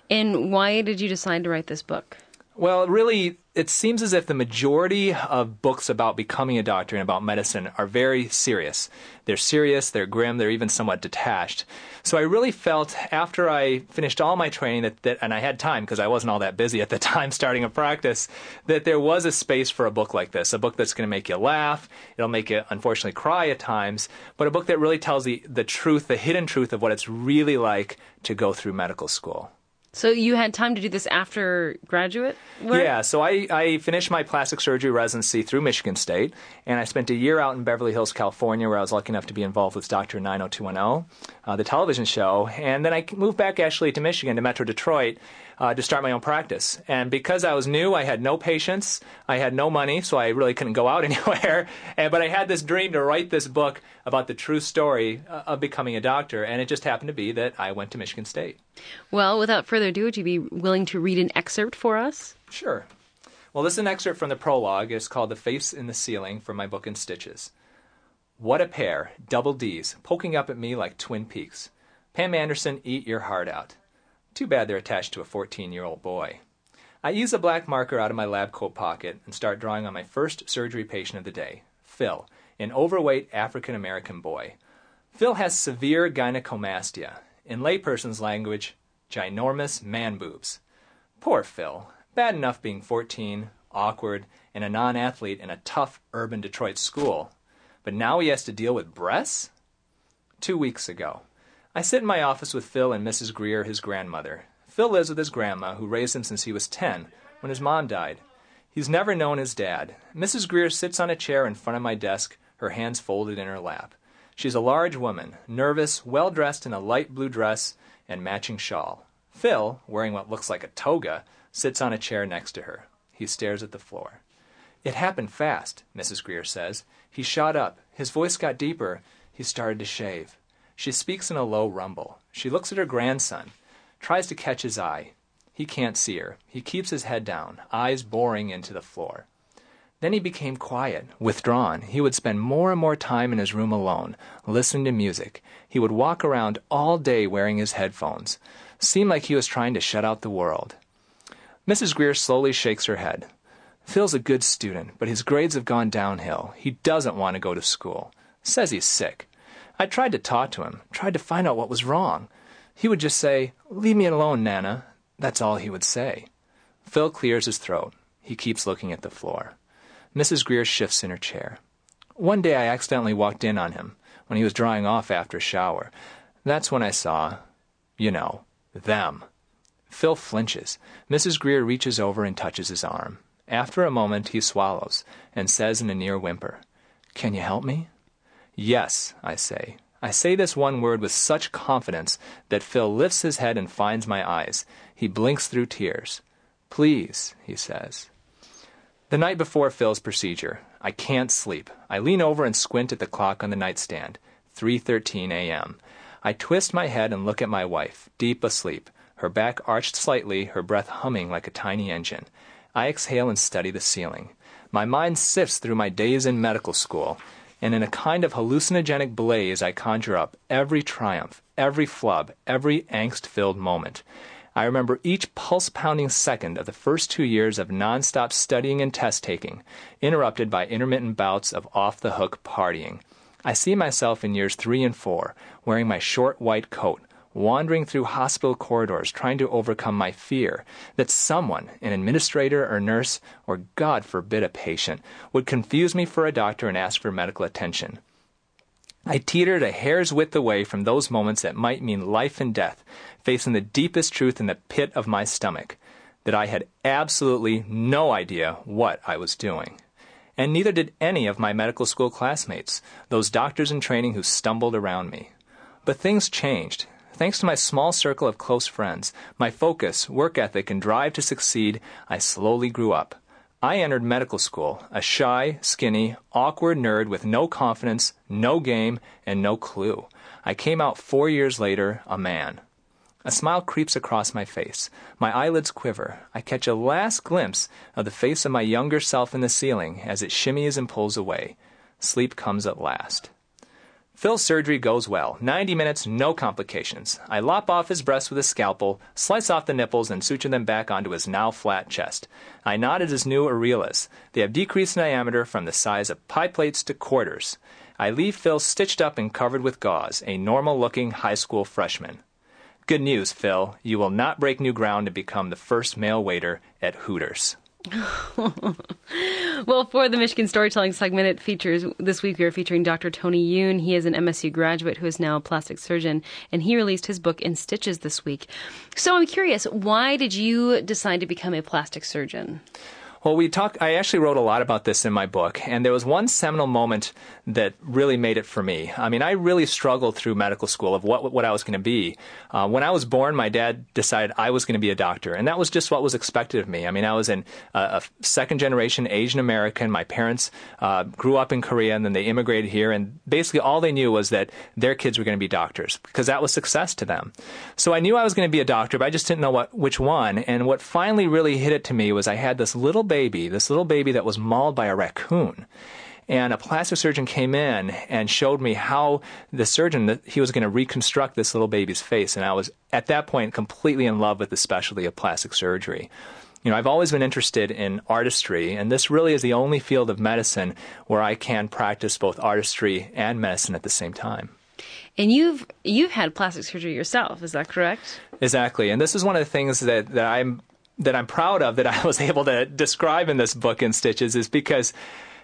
And why did you decide to write this book? Well, really, it seems as if the majority of books about becoming a doctor and about medicine are very serious. They're serious, they're grim, they're even somewhat detached. So I really felt after I finished all my training that, that and I had time because I wasn't all that busy at the time starting a practice, that there was a space for a book like this, a book that's going to make you laugh, it'll make you unfortunately cry at times, but a book that really tells the, the truth, the hidden truth of what it's really like to go through medical school. So you had time to do this after graduate work? Yeah, so I, I finished my plastic surgery residency through Michigan State, and I spent a year out in Beverly Hills, California, where I was lucky enough to be involved with Dr. 90210, uh, the television show. And then I moved back actually to Michigan, to Metro Detroit, uh, to start my own practice. And because I was new, I had no patients, I had no money, so I really couldn't go out anywhere. And, but I had this dream to write this book about the true story uh, of becoming a doctor, and it just happened to be that I went to Michigan State. Well, without further ado, would you be willing to read an excerpt for us? Sure. Well, this is an excerpt from the prologue. It's called The Face in the Ceiling from my book in Stitches. What a pair, double D's, poking up at me like twin peaks. Pam Anderson, eat your heart out. Too bad they're attached to a 14 year old boy. I use a black marker out of my lab coat pocket and start drawing on my first surgery patient of the day, Phil, an overweight African American boy. Phil has severe gynecomastia, in layperson's language, ginormous man boobs. Poor Phil. Bad enough being 14, awkward, and a non athlete in a tough urban Detroit school. But now he has to deal with breasts? Two weeks ago. I sit in my office with Phil and Mrs. Greer, his grandmother. Phil lives with his grandma, who raised him since he was 10, when his mom died. He's never known his dad. Mrs. Greer sits on a chair in front of my desk, her hands folded in her lap. She's a large woman, nervous, well dressed in a light blue dress and matching shawl. Phil, wearing what looks like a toga, sits on a chair next to her. He stares at the floor. It happened fast, Mrs. Greer says. He shot up. His voice got deeper. He started to shave. She speaks in a low rumble. She looks at her grandson, tries to catch his eye. He can't see her. He keeps his head down, eyes boring into the floor. Then he became quiet, withdrawn. He would spend more and more time in his room alone, listening to music. He would walk around all day wearing his headphones. Seemed like he was trying to shut out the world. Mrs. Greer slowly shakes her head. Phil's a good student, but his grades have gone downhill. He doesn't want to go to school. Says he's sick. I tried to talk to him, tried to find out what was wrong. He would just say, Leave me alone, Nana. That's all he would say. Phil clears his throat. He keeps looking at the floor. Mrs. Greer shifts in her chair. One day I accidentally walked in on him when he was drying off after a shower. That's when I saw, you know, them. Phil flinches. Mrs. Greer reaches over and touches his arm. After a moment, he swallows and says in a near whimper, Can you help me? Yes, I say. I say this one word with such confidence that Phil lifts his head and finds my eyes. He blinks through tears. Please, he says. The night before Phil's procedure, I can't sleep. I lean over and squint at the clock on the nightstand. 3:13 a.m. I twist my head and look at my wife, deep asleep, her back arched slightly, her breath humming like a tiny engine. I exhale and study the ceiling. My mind sifts through my days in medical school, and in a kind of hallucinogenic blaze I conjure up every triumph, every flub, every angst-filled moment. I remember each pulse pounding second of the first two years of nonstop studying and test taking, interrupted by intermittent bouts of off the hook partying. I see myself in years three and four, wearing my short white coat, wandering through hospital corridors trying to overcome my fear that someone, an administrator or nurse, or God forbid a patient, would confuse me for a doctor and ask for medical attention. I teetered a hair's width away from those moments that might mean life and death, facing the deepest truth in the pit of my stomach that I had absolutely no idea what I was doing. And neither did any of my medical school classmates, those doctors in training who stumbled around me. But things changed. Thanks to my small circle of close friends, my focus, work ethic, and drive to succeed, I slowly grew up. I entered medical school, a shy, skinny, awkward nerd with no confidence, no game, and no clue. I came out four years later, a man. A smile creeps across my face. My eyelids quiver. I catch a last glimpse of the face of my younger self in the ceiling as it shimmies and pulls away. Sleep comes at last. Phil's surgery goes well. 90 minutes, no complications. I lop off his breasts with a scalpel, slice off the nipples, and suture them back onto his now flat chest. I knot at his new areolas. They have decreased in diameter from the size of pie plates to quarters. I leave Phil stitched up and covered with gauze, a normal looking high school freshman. Good news, Phil. You will not break new ground and become the first male waiter at Hooters. well, for the Michigan Storytelling segment, it features this week we are featuring Dr. Tony Yoon. He is an MSU graduate who is now a plastic surgeon, and he released his book In Stitches this week. So I'm curious, why did you decide to become a plastic surgeon? Well, we talk. I actually wrote a lot about this in my book, and there was one seminal moment that really made it for me. I mean, I really struggled through medical school of what what I was going to be. Uh, when I was born, my dad decided I was going to be a doctor, and that was just what was expected of me. I mean, I was in a, a second generation Asian American. My parents uh, grew up in Korea, and then they immigrated here, and basically all they knew was that their kids were going to be doctors because that was success to them. So I knew I was going to be a doctor, but I just didn't know what which one. And what finally really hit it to me was I had this little baby, this little baby that was mauled by a raccoon. And a plastic surgeon came in and showed me how the surgeon that he was going to reconstruct this little baby's face. And I was at that point completely in love with the specialty of plastic surgery. You know, I've always been interested in artistry, and this really is the only field of medicine where I can practice both artistry and medicine at the same time. And you've you've had plastic surgery yourself, is that correct? Exactly. And this is one of the things that, that I'm that I'm proud of that I was able to describe in this book in Stitches is because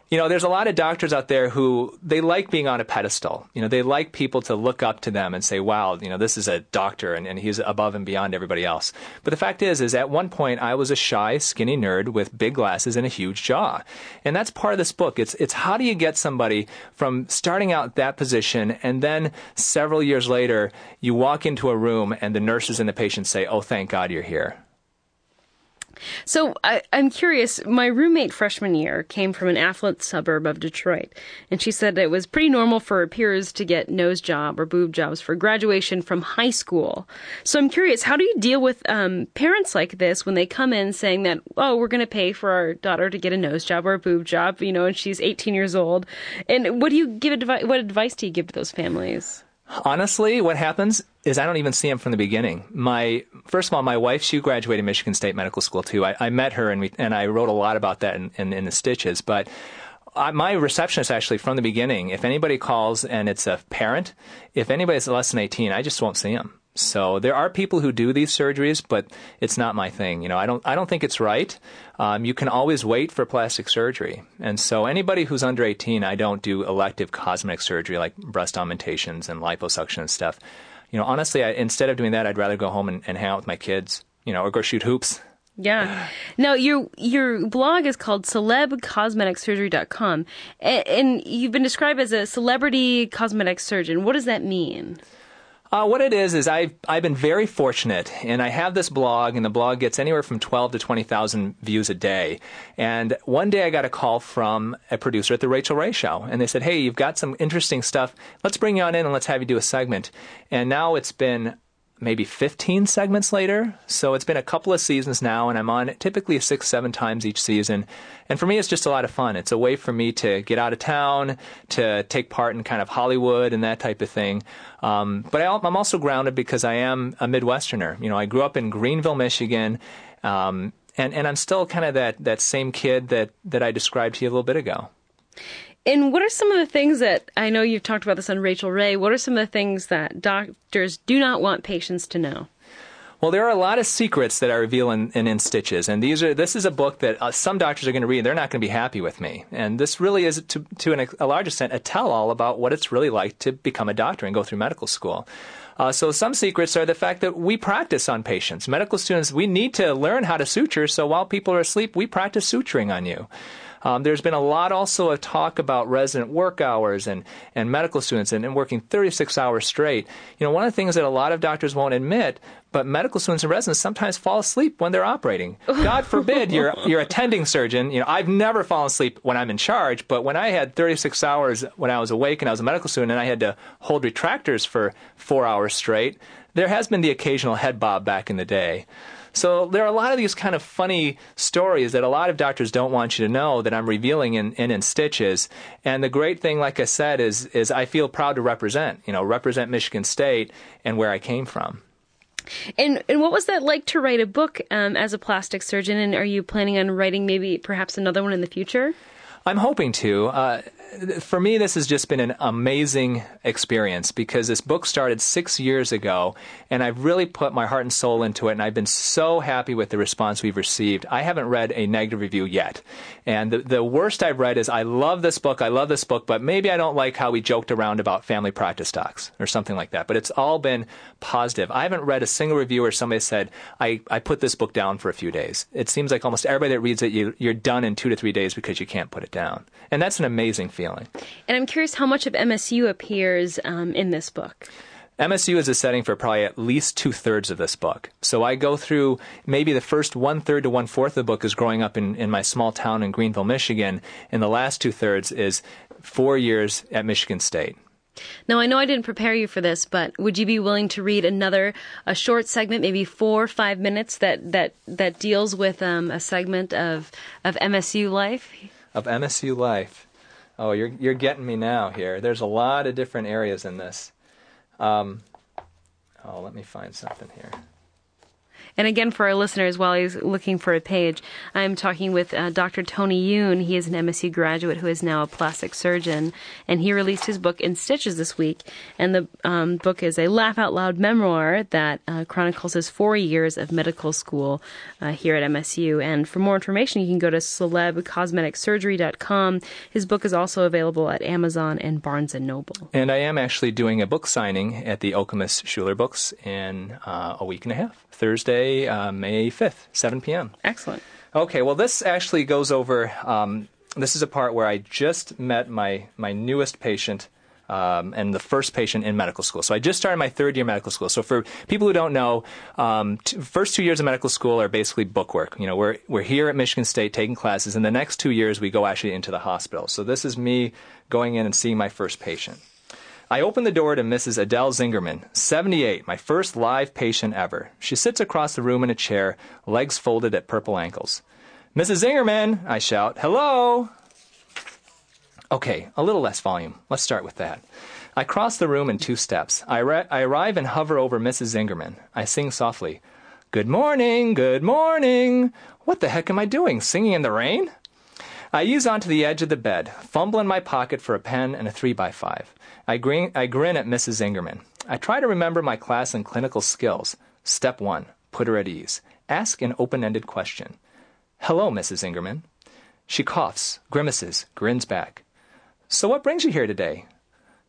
you know, there's a lot of doctors out there who they like being on a pedestal. You know, they like people to look up to them and say, wow, you know, this is a doctor and, and he's above and beyond everybody else. But the fact is, is at one point I was a shy, skinny nerd with big glasses and a huge jaw. And that's part of this book. It's, it's how do you get somebody from starting out that position and then several years later, you walk into a room and the nurses and the patients say, oh, thank God you're here. So I, am curious. My roommate freshman year came from an affluent suburb of Detroit, and she said it was pretty normal for her peers to get nose job or boob jobs for graduation from high school. So I'm curious, how do you deal with um, parents like this when they come in saying that, oh, we're going to pay for our daughter to get a nose job or a boob job, you know, and she's 18 years old, and what do you give advi- What advice do you give to those families? Honestly, what happens is I don't even see him from the beginning. My first of all, my wife she graduated Michigan State Medical School too. I, I met her and we and I wrote a lot about that in, in, in the stitches. But I, my receptionist actually from the beginning, if anybody calls and it's a parent, if anybody's less than eighteen, I just won't see them. So there are people who do these surgeries, but it's not my thing. You know, I don't I don't think it's right. Um, you can always wait for plastic surgery, and so anybody who's under 18, I don't do elective cosmetic surgery like breast augmentations and liposuction and stuff. You know, honestly, I, instead of doing that, I'd rather go home and, and hang out with my kids. You know, or go shoot hoops. Yeah. Now your your blog is called celebcosmeticsurgery.com and, and you've been described as a celebrity cosmetic surgeon. What does that mean? Uh, what it is is I've I've been very fortunate, and I have this blog, and the blog gets anywhere from twelve to twenty thousand views a day. And one day I got a call from a producer at the Rachael Ray Show, and they said, "Hey, you've got some interesting stuff. Let's bring you on in and let's have you do a segment." And now it's been maybe 15 segments later. So it's been a couple of seasons now, and I'm on it typically six, seven times each season. And for me, it's just a lot of fun. It's a way for me to get out of town, to take part in kind of Hollywood and that type of thing. Um, but I, am also grounded because I am a Midwesterner. You know, I grew up in Greenville, Michigan. Um, and, and I'm still kind of that, that same kid that, that I described to you a little bit ago. And what are some of the things that I know you've talked about this on Rachael Ray? What are some of the things that doctors do not want patients to know? Well, there are a lot of secrets that I reveal in, in, in Stitches, and these are this is a book that uh, some doctors are going to read. and They're not going to be happy with me, and this really is, to to an, a large extent, a tell-all about what it's really like to become a doctor and go through medical school. Uh, so some secrets are the fact that we practice on patients. Medical students, we need to learn how to suture. So while people are asleep, we practice suturing on you. Um, there's been a lot also of talk about resident work hours and, and medical students and, and working 36 hours straight. You know, one of the things that a lot of doctors won't admit but medical students and residents sometimes fall asleep when they're operating. God forbid you're you're attending surgeon. You know, I've never fallen asleep when I'm in charge, but when I had 36 hours when I was awake and I was a medical student and I had to hold retractors for four hours straight, there has been the occasional head bob back in the day. So there are a lot of these kind of funny stories that a lot of doctors don't want you to know that I'm revealing in, in, in stitches. And the great thing, like I said, is is I feel proud to represent, you know, represent Michigan State and where I came from. And and what was that like to write a book um, as a plastic surgeon? And are you planning on writing maybe perhaps another one in the future? I'm hoping to. Uh, for me, this has just been an amazing experience because this book started six years ago, and I've really put my heart and soul into it, and I've been so happy with the response we've received. I haven't read a negative review yet, and the, the worst I've read is, "I love this book, I love this book, but maybe I don't like how we joked around about family practice docs or something like that." But it's all been positive. I haven't read a single review where somebody said, "I, I put this book down for a few days." It seems like almost everybody that reads it, you, you're done in two to three days because you can't put it down, and that's an amazing feeling. And I'm curious how much of MSU appears um, in this book. MSU is a setting for probably at least two thirds of this book. So I go through maybe the first one third to one fourth of the book is growing up in, in my small town in Greenville, Michigan, and the last two thirds is four years at Michigan State. Now I know I didn't prepare you for this, but would you be willing to read another a short segment, maybe four or five minutes that that that deals with um, a segment of of MSU life? Of MSU life. Oh, you're you're getting me now here. There's a lot of different areas in this. Um, oh, let me find something here. And again, for our listeners, while he's looking for a page, I'm talking with uh, Dr. Tony Yoon. He is an MSU graduate who is now a plastic surgeon, and he released his book in Stitches this week. And the um, book is a laugh out loud memoir that uh, chronicles his four years of medical school uh, here at MSU. And for more information, you can go to celebcosmeticsurgery.com. His book is also available at Amazon and Barnes and Noble. And I am actually doing a book signing at the Okemos Schuler Books in uh, a week and a half. Thursday, uh, May 5th, 7 p.m. Excellent. Okay, well, this actually goes over. Um, this is a part where I just met my, my newest patient um, and the first patient in medical school. So I just started my third year medical school. So for people who don't know, um, t- first two years of medical school are basically bookwork. You know, we're we're here at Michigan State taking classes, and the next two years we go actually into the hospital. So this is me going in and seeing my first patient. I open the door to Mrs. Adele Zingerman, 78, my first live patient ever. She sits across the room in a chair, legs folded at purple ankles. Mrs. Zingerman, I shout, hello! Okay, a little less volume. Let's start with that. I cross the room in two steps. I, re- I arrive and hover over Mrs. Zingerman. I sing softly, Good morning, good morning. What the heck am I doing? Singing in the rain? I ease onto the edge of the bed, fumble in my pocket for a pen and a 3 by 5 I grin, I grin at Mrs. Zingerman. I try to remember my class in clinical skills. Step one, put her at ease. Ask an open ended question. Hello, Mrs. Zingerman. She coughs, grimaces, grins back. So, what brings you here today?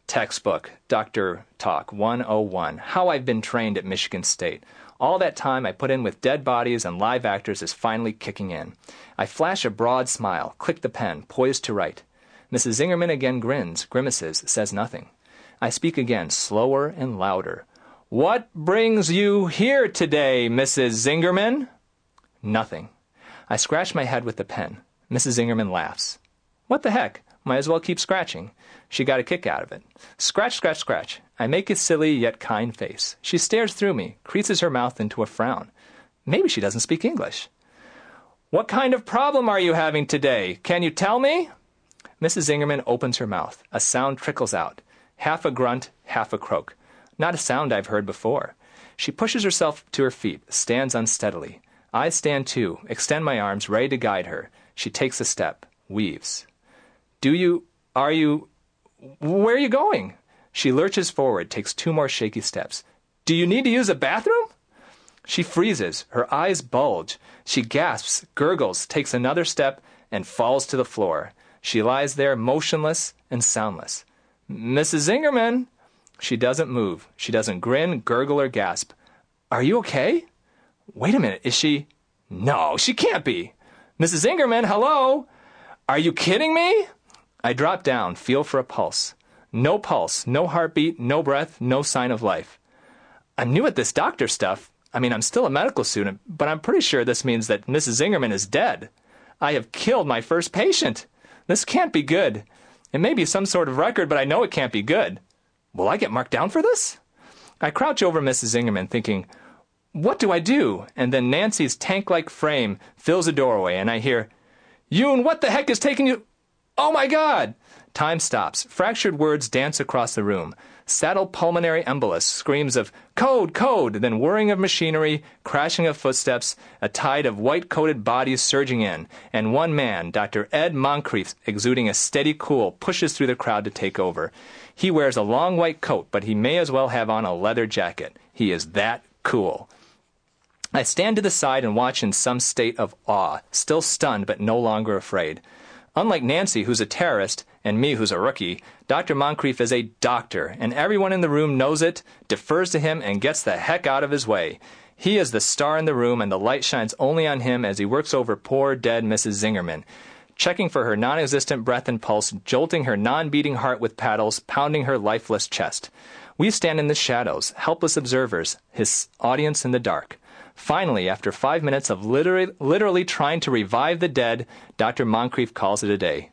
Textbook, Dr. Talk 101 How I've Been Trained at Michigan State. All that time I put in with dead bodies and live actors is finally kicking in. I flash a broad smile, click the pen, poised to write. Mrs. Zingerman again grins, grimaces, says nothing. I speak again, slower and louder. What brings you here today, Mrs. Zingerman? Nothing. I scratch my head with the pen. Mrs. Zingerman laughs. What the heck? Might as well keep scratching. She got a kick out of it. Scratch, scratch, scratch. I make a silly yet kind face. She stares through me, creases her mouth into a frown. Maybe she doesn't speak English. What kind of problem are you having today? Can you tell me? Mrs. Zingerman opens her mouth. A sound trickles out. Half a grunt, half a croak. Not a sound I've heard before. She pushes herself to her feet, stands unsteadily. I stand too, extend my arms, ready to guide her. She takes a step, weaves. Do you. Are you. Where are you going? She lurches forward, takes two more shaky steps. Do you need to use a bathroom? She freezes, her eyes bulge. She gasps, gurgles, takes another step, and falls to the floor. She lies there motionless and soundless. Mrs. Zingerman! She doesn't move. She doesn't grin, gurgle, or gasp. Are you okay? Wait a minute, is she. No, she can't be. Mrs. Zingerman, hello? Are you kidding me? I drop down, feel for a pulse. No pulse, no heartbeat, no breath, no sign of life. I'm new at this doctor stuff. I mean, I'm still a medical student, but I'm pretty sure this means that Mrs. Zingerman is dead. I have killed my first patient. This can't be good. It may be some sort of record, but I know it can't be good. Will I get marked down for this? I crouch over Mrs. Zingerman, thinking, What do I do? And then Nancy's tank like frame fills a doorway, and I hear, Yoon, what the heck is taking you? Oh my God! Time stops. Fractured words dance across the room. Saddle pulmonary embolus, screams of code, code, then whirring of machinery, crashing of footsteps, a tide of white coated bodies surging in, and one man, Dr. Ed Moncrief, exuding a steady cool, pushes through the crowd to take over. He wears a long white coat, but he may as well have on a leather jacket. He is that cool. I stand to the side and watch in some state of awe, still stunned but no longer afraid. Unlike Nancy, who's a terrorist, and me, who's a rookie, Dr. Moncrief is a doctor, and everyone in the room knows it, defers to him, and gets the heck out of his way. He is the star in the room, and the light shines only on him as he works over poor, dead Mrs. Zingerman, checking for her non existent breath and pulse, jolting her non beating heart with paddles, pounding her lifeless chest. We stand in the shadows, helpless observers, his audience in the dark. Finally, after five minutes of literally, literally trying to revive the dead, Dr. Moncrief calls it a day.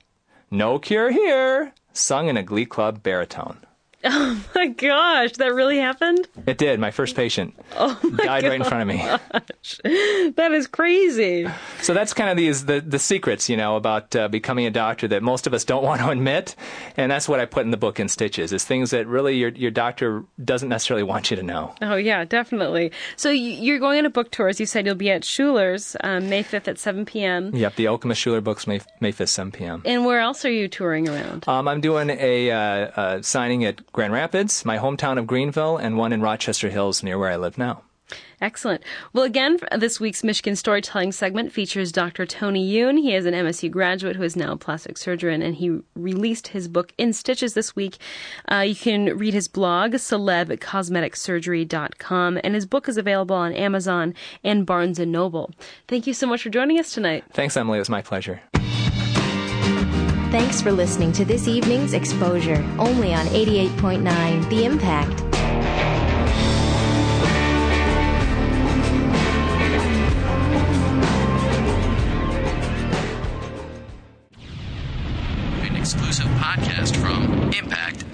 No cure here, sung in a glee club baritone. Oh my gosh, that really happened? It did. My first patient oh my died gosh. right in front of me. That is crazy. So that's kind of these the, the secrets, you know, about uh, becoming a doctor that most of us don't want to admit, and that's what I put in the book in stitches. Is things that really your your doctor doesn't necessarily want you to know. Oh yeah, definitely. So you- you're going on a book tour. As you said, you'll be at Schuler's um, May 5th at 7 p.m. Yep, the Okemos Schuler books May May fifth, seven p.m. And where else are you touring around? Um, I'm doing a uh, uh, signing at Grand Rapids, my hometown of Greenville, and one in Rochester Hills, near where I live now. Excellent. Well, again, this week's Michigan Storytelling segment features Dr. Tony Yoon. He is an MSU graduate who is now a plastic surgeon, and he released his book In Stitches this week. Uh, you can read his blog, celebcosmeticsurgery.com, and his book is available on Amazon and Barnes & Noble. Thank you so much for joining us tonight. Thanks, Emily. It was my pleasure. Thanks for listening to this evening's exposure, only on 88.9 The Impact. An exclusive podcast from Impact